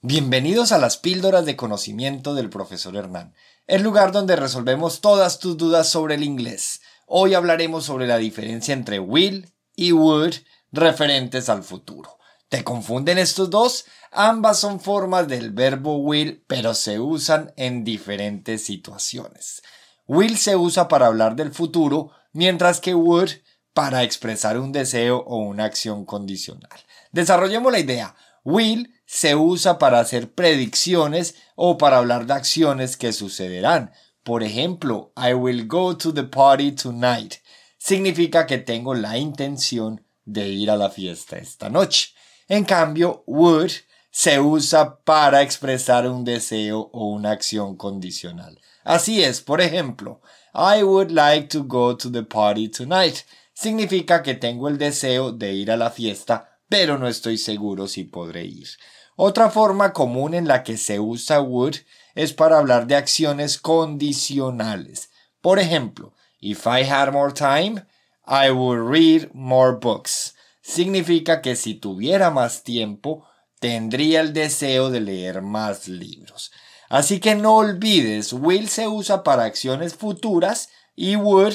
Bienvenidos a las píldoras de conocimiento del profesor Hernán, el lugar donde resolvemos todas tus dudas sobre el inglés. Hoy hablaremos sobre la diferencia entre will y would referentes al futuro. ¿Te confunden estos dos? Ambas son formas del verbo will, pero se usan en diferentes situaciones. Will se usa para hablar del futuro, mientras que would para expresar un deseo o una acción condicional. Desarrollemos la idea. Will se usa para hacer predicciones o para hablar de acciones que sucederán. Por ejemplo, I will go to the party tonight. Significa que tengo la intención de ir a la fiesta esta noche. En cambio, would se usa para expresar un deseo o una acción condicional. Así es, por ejemplo, I would like to go to the party tonight. Significa que tengo el deseo de ir a la fiesta, pero no estoy seguro si podré ir. Otra forma común en la que se usa would es para hablar de acciones condicionales. Por ejemplo, if I had more time, I would read more books. Significa que si tuviera más tiempo, tendría el deseo de leer más libros. Así que no olvides, will se usa para acciones futuras y would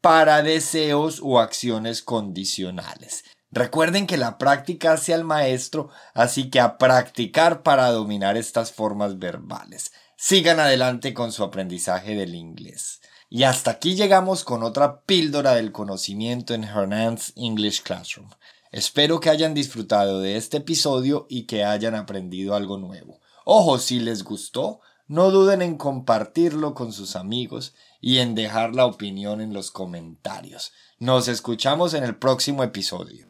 para deseos o acciones condicionales. Recuerden que la práctica hace al maestro, así que a practicar para dominar estas formas verbales. Sigan adelante con su aprendizaje del inglés. Y hasta aquí llegamos con otra píldora del conocimiento en Hernan's English Classroom. Espero que hayan disfrutado de este episodio y que hayan aprendido algo nuevo. Ojo, si les gustó, no duden en compartirlo con sus amigos y en dejar la opinión en los comentarios. Nos escuchamos en el próximo episodio.